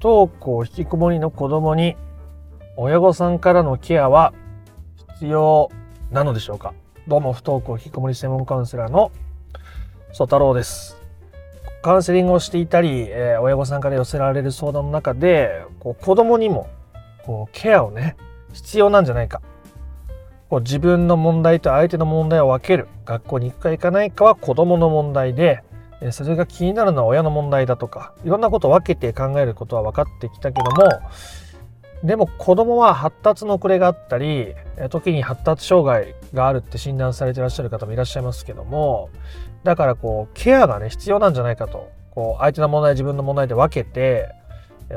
不登校引きこもりの子供に親御さんからのケアは必要なのでしょうか？どうも不登校引きこもり専門カウンセラーの曽太郎です。カウンセリングをしていたり、えー、親御さんから寄せられる相談の中でこう子供にもこうケアをね必要なんじゃないか。こう自分の問題と相手の問題を分ける。学校に行くか行かないかは子供の問題でそれが気になるのは親の問題だとかいろんなことを分けて考えることは分かってきたけどもでも子供は発達の遅れがあったり時に発達障害があるって診断されていらっしゃる方もいらっしゃいますけどもだからこうケアがね必要なんじゃないかとこう相手の問題自分の問題で分けて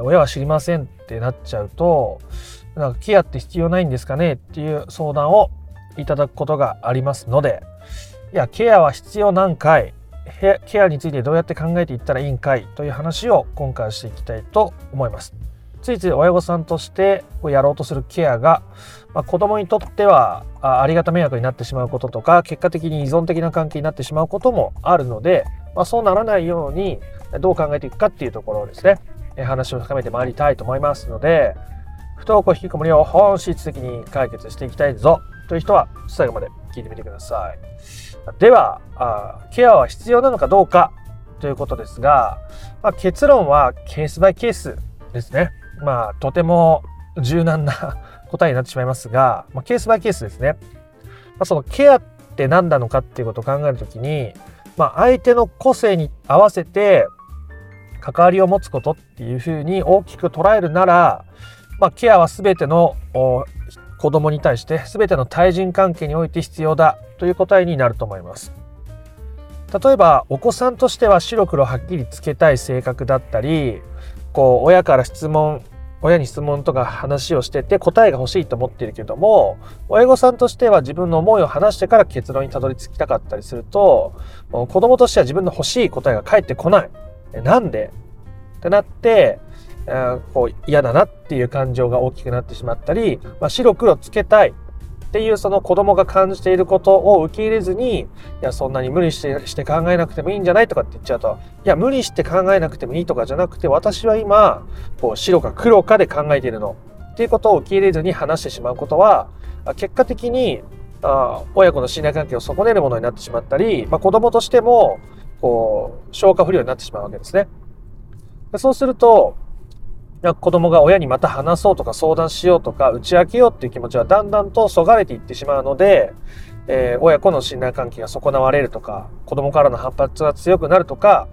親は知りませんってなっちゃうとなんかケアって必要ないんですかねっていう相談をいただくことがありますのでいやケアは必要なんかいケアについてどうやって考えていったらいいんかいという話を今回していきたいと思います。ついつい親御さんとしてやろうとするケアが、まあ、子供にとってはありがた迷惑になってしまうこととか結果的に依存的な関係になってしまうこともあるので、まあ、そうならないようにどう考えていくかっていうところをですね話を深めてまいりたいと思いますので不登校引きこもりを本質的に解決していきたいぞという人は最後まで聞いてみてください。では、ケアは必要なのかどうかということですが、まあ、結論はケースバイケースですね。まあ、とても柔軟な答えになってしまいますが、まあ、ケースバイケースですね。まあ、そのケアって何なのかっていうことを考えるときに、まあ、相手の個性に合わせて関わりを持つことっていうふうに大きく捉えるなら、まあ、ケアは全ての子供に対して全ての対人関係において必要だという答えになると思います。例えばお子さんとしては白黒はっきりつけたい性格だったりこう親から質問親に質問とか話をしてて答えが欲しいと思っているけども親御さんとしては自分の思いを話してから結論にたどり着きたかったりすると子供としては自分の欲しい答えが返ってこない。なんで？ってなってこう嫌だなっていう感情が大きくなってしまったり、まあ、白黒つけたいっていうその子供が感じていることを受け入れずに、いや、そんなに無理してして考えなくてもいいんじゃないとかって言っちゃうと、いや、無理して考えなくてもいいとかじゃなくて、私は今、こう白か黒かで考えているのっていうことを受け入れずに話してしまうことは、結果的にあ親子の信頼関係を損ねるものになってしまったり、まあ、子供としても、こう、消化不良になってしまうわけですね。そうすると、子供が親にまた話そうとか相談しようとか打ち明けようっていう気持ちはだんだんとそがれていってしまうので、えー、親子の信頼関係が損なわれるとか子供からの反発が強くなるとか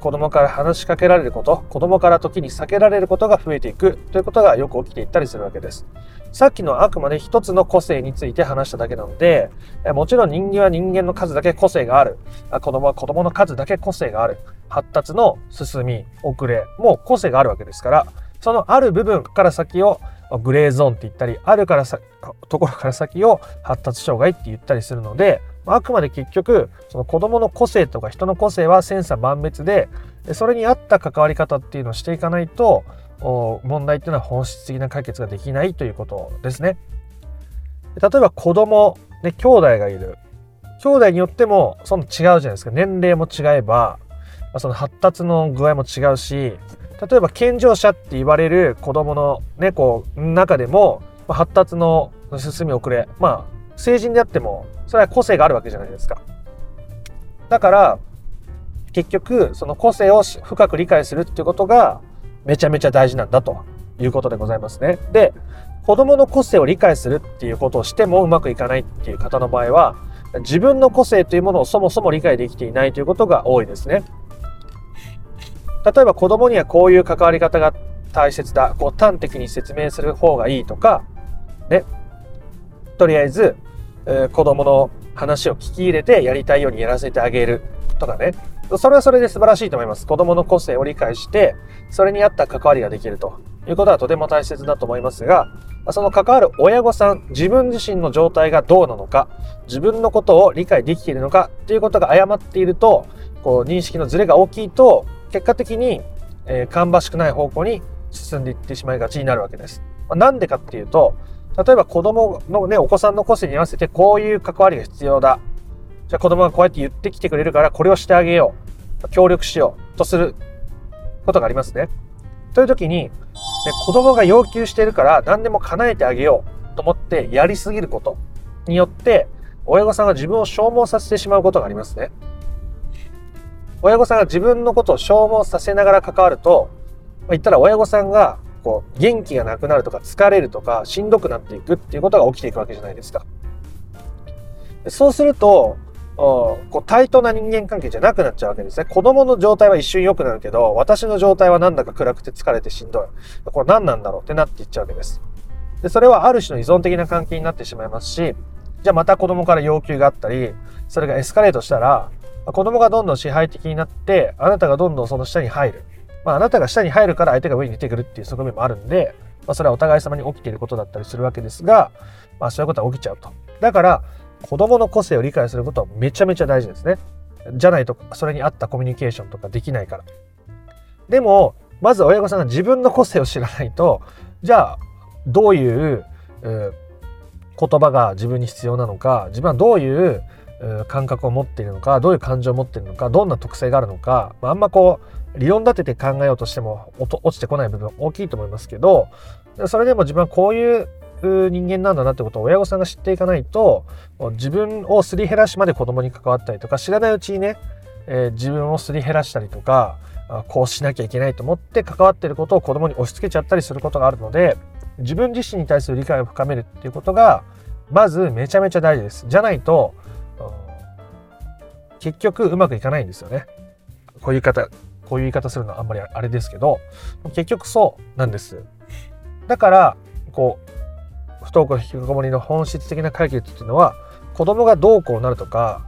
子供から話しかけられること子供から時に避けられることが増えていくということがよく起きていったりするわけです。さっきのあくまで一つの個性について話しただけなので、もちろん人間は人間の数だけ個性がある。子供は子供の数だけ個性がある。発達の進み、遅れも個性があるわけですから、そのある部分から先をグレーゾーンって言ったり、あるからさところから先を発達障害って言ったりするので、あくまで結局、その子供の個性とか人の個性は千差万別で、それに合った関わり方っていうのをしていかないと、問題っていうのは本質的な解決ができないということですね。例えば子供、ね、兄弟がいる。兄弟によってもその違うじゃないですか。年齢も違えば、その発達の具合も違うし、例えば健常者って言われる子供のね、こう、中でも、発達の進み遅れ、まあ、成人であっても、それは個性があるわけじゃないですか。だから、結局、その個性を深く理解するっていうことが、めちゃめちゃ大事なんだということでございますね。で、子供の個性を理解するっていうことをしてもうまくいかないっていう方の場合は、自分の個性というものをそもそも理解できていないということが多いですね。例えば子供にはこういう関わり方が大切だ。こう端的に説明する方がいいとか、ね。とりあえず、えー、子供の話を聞き入れてやりたいようにやらせてあげるとかね。それはそれで素晴らしいと思います。子供の個性を理解して、それに合った関わりができるということはとても大切だと思いますが、その関わる親御さん、自分自身の状態がどうなのか、自分のことを理解できているのかっていうことが誤っていると、こう認識のズレが大きいと、結果的に、えー、芳しくない方向に進んでいってしまいがちになるわけです。ま、なんでかっていうと、例えば子供のね、お子さんの個性に合わせてこういう関わりが必要だ。じゃあ子供がこうやって言ってきてくれるからこれをしてあげよう。協力しようとすることがありますね。という時に、ね、子供が要求してるから何でも叶えてあげようと思ってやりすぎることによって親御さんが自分を消耗させてしまうことがありますね。親御さんが自分のことを消耗させながら関わると、まあ、言ったら親御さんがこう元気がなくなるとか疲れるとかしんどくなっていくっていうことが起きていくわけじゃないですか。そうすると、こう対等な人間関係じゃなくなっちゃうわけですね。子供の状態は一瞬良くなるけど、私の状態はなんだか暗くて疲れてしんどい。これ何なんだろう？ってなっていっちゃうわけです。で、それはある種の依存的な関係になってしまいますし、じゃあまた子供から要求があったり、それがエスカレートしたら、子供がどんどん支配的になって、あなたがどんどんその下に入る。まあ、あなたが下に入るから相手が上に出てくるっていう側面もあるんで、まあ、それはお互い様に起きていることだったりするわけですが、まあ、そういうことは起きちゃうと。だから、子供の個性を理解することはめちゃめちゃ大事ですね。じゃないと、それに合ったコミュニケーションとかできないから。でも、まず親御さんが自分の個性を知らないと、じゃあ、どういう、えー、言葉が自分に必要なのか、自分はどういう、感覚を持っているのか、どういう感情を持っているのか、どんな特性があるのか、まあ、あんまこう、理論立てて考えようとしても落ちてこない部分大きいと思いますけど、それでも自分はこういう人間なんだなってことを親御さんが知っていかないと自分をすり減らしまで子供に関わったりとか知らないうちにね、えー、自分をすり減らしたりとかこうしなきゃいけないと思って関わっていることを子供に押し付けちゃったりすることがあるので自分自身に対する理解を深めるっていうことがまずめちゃめちゃ大事です。じゃないと結局うまくいかないんですよね。こういう言い方こういう言い方するのはあんまりあれですけど結局そうなんです。だからこう不登校引きこもりの本質的な解決っていうのは子供がどうこうなるとか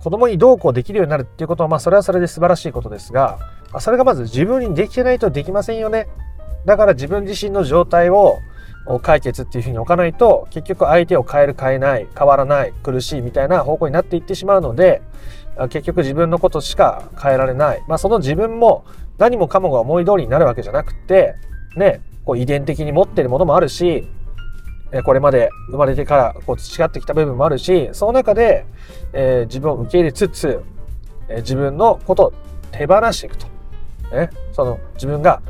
子供にどうこうできるようになるっていうことはまあそれはそれで素晴らしいことですがそれがまず自分にできてないとできませんよねだから自分自身の状態を解決っていうふうに置かないと結局相手を変える変えない変わらない苦しいみたいな方向になっていってしまうので結局自分のことしか変えられない、まあ、その自分も何もかもが思い通りになるわけじゃなくてねこう遺伝的に持ってるものもあるしこれまで生まれてからこう培ってきた部分もあるしその中で、えー、自分を受け入れつつ、えー、自分のことを手放していくと、ね、その自分が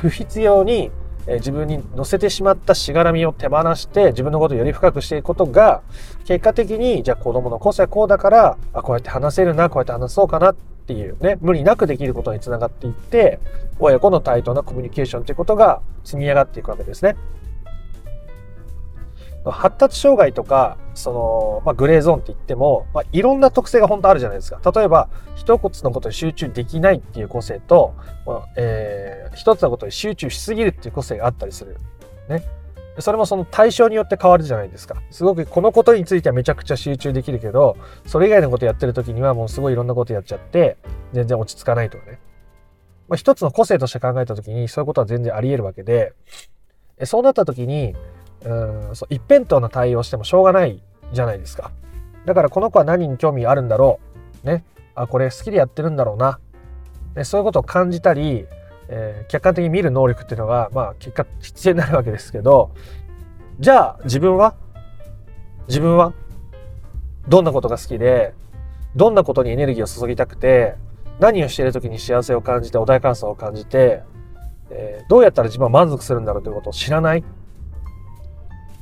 不必要に、え、自分に乗せてしまったしがらみを手放して自分のことをより深くしていくことが結果的にじゃあ子供の個性はこうだからあこうやって話せるなこうやって話そうかなっていうね無理なくできることにつながっていって親子の対等なコミュニケーションということが積み上がっていくわけですね。発達障害とかその、まあ、グレーゾーンって言っても、まあ、いろんな特性が本当あるじゃないですか例えば一つのことに集中できないっていう個性と、えー、一つのことに集中しすぎるっていう個性があったりする。ね。それもその対象によって変わるじゃないですか。すごくこのことについてはめちゃくちゃ集中できるけど、それ以外のことやってる時にはもうすごいいろんなことやっちゃって、全然落ち着かないとかね。まあ、一つの個性として考えた時にそういうことは全然あり得るわけで、そうなった時に、うんそう一辺倒な対応してもしょうがないじゃないですか。だからこの子は何に興味あるんだろう。ね。あ、これ好きでやってるんだろうな。ね、そういうことを感じたり、えー、客観的に見る能力っていうのが、まあ結果必要になるわけですけど、じゃあ自分は？自分は？どんなことが好きで、どんなことにエネルギーを注ぎたくて、何をしている時に幸せを感じて、穏やかさを感じて、えー、どうやったら自分は満足するんだろうということを知らない？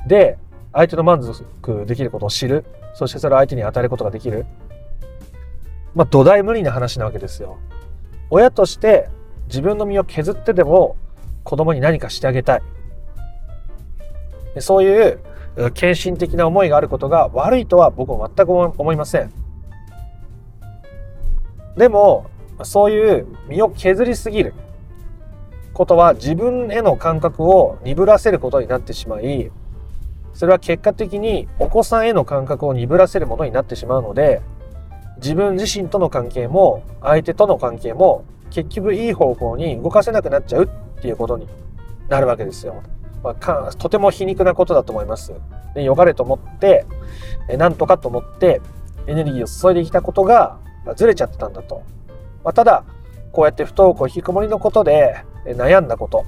で、相手の満足できることを知る。そしてそれを相手に与えることができる。まあ、土台無理な話なわけですよ。親として自分の身を削ってでも子供に何かしてあげたい。そういう献身的な思いがあることが悪いとは僕は全く思いません。でも、そういう身を削りすぎることは自分への感覚を鈍らせることになってしまい、それは結果的にお子さんへの感覚を鈍らせるものになってしまうので自分自身との関係も相手との関係も結局いい方向に動かせなくなっちゃうっていうことになるわけですよ。まあ、かとても皮肉なことだと思います。でよかれと思ってなんとかと思ってエネルギーを注いできたことがずれちゃってたんだと。まあ、ただこうやって不登校引きこもりのことで悩んだこと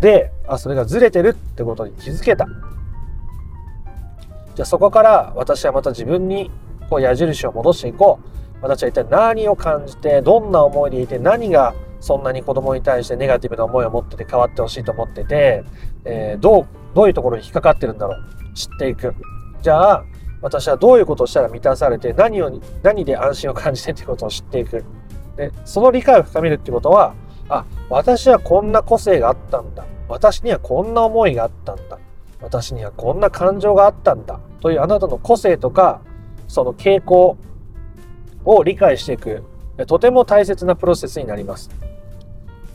であそれがずれてるってことに気づけた。じゃあそこから私はまた自分にこう矢印を戻していこう。私は一体何を感じて、どんな思いでいて、何がそんなに子供に対してネガティブな思いを持ってて変わってほしいと思ってて、えー、どう、どういうところに引っかかってるんだろう。知っていく。じゃあ、私はどういうことをしたら満たされて、何を、何で安心を感じてっていうことを知っていく。で、その理解を深めるってことは、あ、私はこんな個性があったんだ。私にはこんな思いがあったんだ。私にはこんな感情があったんだ。というあなたの個性とか、その傾向を理解していく、とても大切なプロセスになります。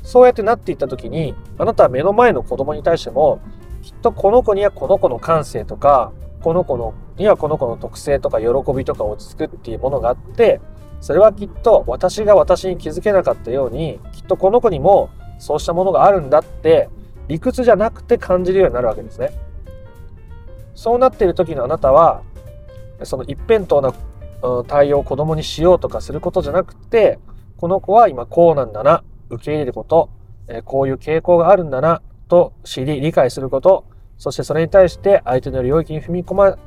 そうやってなっていった時に、あなたは目の前の子供に対しても、きっとこの子にはこの子の感性とか、この子のにはこの子の特性とか喜びとか落ち着くっていうものがあって、それはきっと私が私に気づけなかったように、きっとこの子にもそうしたものがあるんだって理屈じゃなくて感じるようになるわけですね。そうなっている時のあなたは、その一辺倒な対応を子供にしようとかすることじゃなくて、この子は今こうなんだな、受け入れること、こういう傾向があるんだな、と知り、理解すること、そしてそれに対して相手の領域に踏み込ま、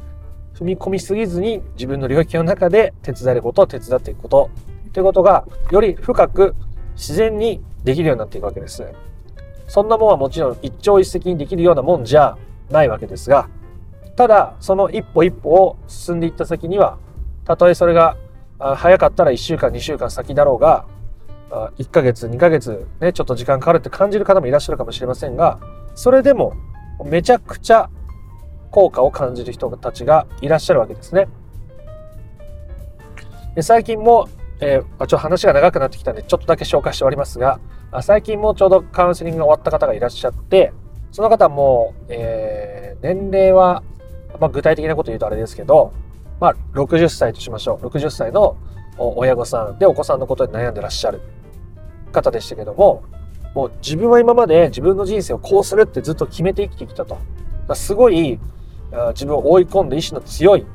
踏み込みすぎずに自分の領域の中で手伝えることを手伝っていくこと、ということがより深く自然にできるようになっていくわけです。そんなもんはもちろん一朝一夕にできるようなもんじゃないわけですが、ただその一歩一歩を進んでいった先には、たとえそれが早かったら1週間2週間先だろうが、1ヶ月2ヶ月ねちょっと時間かかるって感じる方もいらっしゃるかもしれませんがそれでもめちゃくちゃ効果を感じる人たちがいらっしゃるわけですね。最近も、えー、ちょ話が長くなってきたんでちょっとだけ紹介しておりますが最近もちょうどカウンセリングが終わった方がいらっしゃってその方も、えー、年齢は、まあ、具体的なこと言うとあれですけど、まあ、60歳としましょう60歳の親御さんでお子さんのことで悩んでらっしゃる方でしたけども、もう自分は今まで自分の人生をこうするってずっと決めて生きてきたと。すごい自分を追い込んで意志の強い、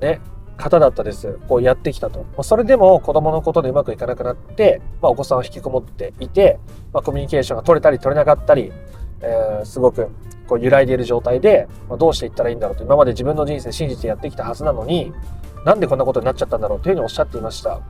ね、方だったです。こうやってきたと。それでも子供のことでうまくいかなくなって、まあ、お子さんは引きこもっていて、まあ、コミュニケーションが取れたり取れなかったり、えー、すごくこう揺らいでいる状態で、まあ、どうしていったらいいんだろうと今まで自分の人生信じてやってきたはずなのになんでこんなことになっちゃったんだろうというふうにおっしゃっていました。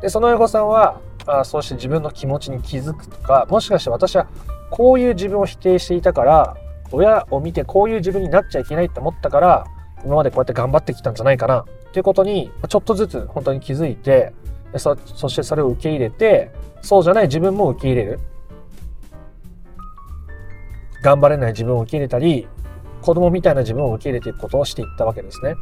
でその親御さんはあそうして自分の気持ちに気づくとかもしかして私はこういう自分を否定していたから親を見てこういう自分になっちゃいけないって思ったから今までこうやって頑張ってきたんじゃないかなっていうことにちょっとずつ本当に気づいてそそしてそれを受け入れてそうじゃない自分も受け入れる頑張れない自分を受け入れたり子供みたいな自分を受け入れていくことをしていったわけですね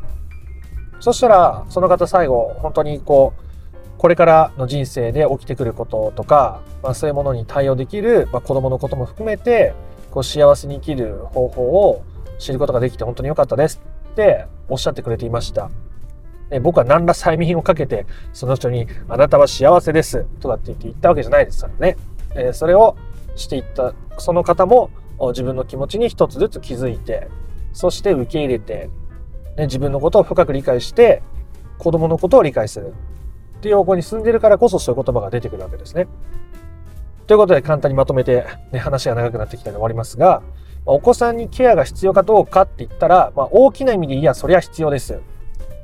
そしたらその方最後本当にこうこれからの人生で起きてくることとか、まあ、そういうものに対応できる、まあ、子供のことも含めてこう幸せに生きる方法を知ることができて本当に良かったですっておっしゃってくれていました。で僕は何ら催眠をかけてその人に「あなたは幸せです」とかって言って言ったわけじゃないですからね。えー、それをしていったその方も自分の気持ちに一つずつ気づいてそして受け入れて、ね、自分のことを深く理解して子供のことを理解するっていう方向に進んでるからこそそういう言葉が出てくるわけですね。ということで簡単にまとめて、ね、話が長くなってきたので終わりますが、お子さんにケアが必要かどうかって言ったら、まあ、大きな意味でいや、そりゃ必要です。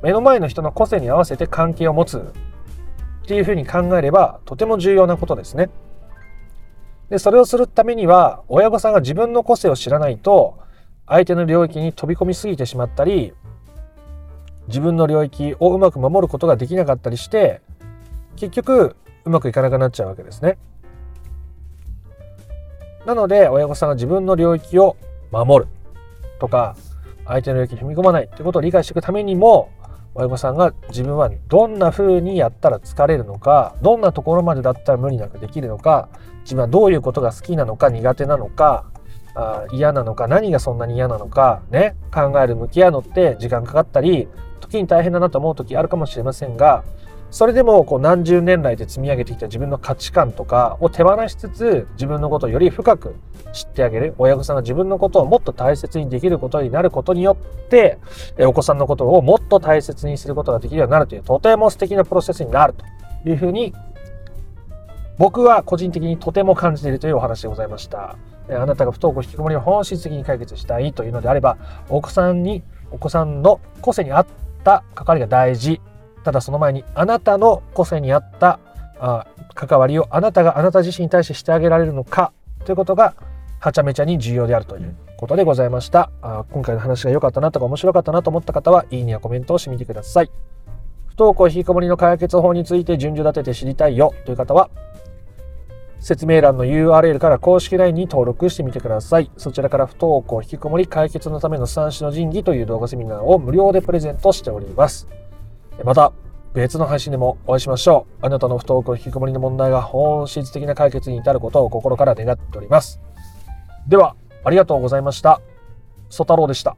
目の前の人の個性に合わせて関係を持つっていうふうに考えればとても重要なことですね。で、それをするためには親御さんが自分の個性を知らないと相手の領域に飛び込みすぎてしまったり自分の領域をうまく守ることができなかったりして結局うまくいかなくなっちゃうわけですね。なので親御さんが自分の領域を守るとか相手の領域に踏み込まないってことを理解していくためにも親御さんが自分はどんな風にやったら疲れるのかどんなところまでだったら無理なくできるのか自分はどういうことが好きなのか苦手なのかあ嫌なのか何がそんなに嫌なのかね考える向き合うのって時間かかったり時に大変だなと思う時あるかもしれませんがそれでもこう何十年来で積み上げてきた自分の価値観とかを手放しつつ自分のことをより深く知ってあげる。親御さんが自分のことをもっと大切にできることになることによってお子さんのことをもっと大切にすることができるようになるというとても素敵なプロセスになるというふうに僕は個人的にとても感じているというお話でございました。あなたが不登校引きこもりを本質的に解決したいというのであればお子さんにお子さんの個性に合った関わりが大事。ただその前にあなたの個性に合ったあ関わりをあなたがあなた自身に対してしてあげられるのかということがはちゃめちゃに重要であるということでございました。あ今回の話が良かったなとか面白かったなと思った方はいいねやコメントをしてみてください。不登校引きこもりの解決法について順序立てて知りたいよという方は説明欄の URL から公式 LINE に登録してみてください。そちらから不登校引きこもり解決のための三種の神器という動画セミナーを無料でプレゼントしております。また、別の配信でもお会いしましょう。あなたの不登校引きこもりの問題が本質的な解決に至ることを心から願っております。では、ありがとうございました。ソ太郎でした。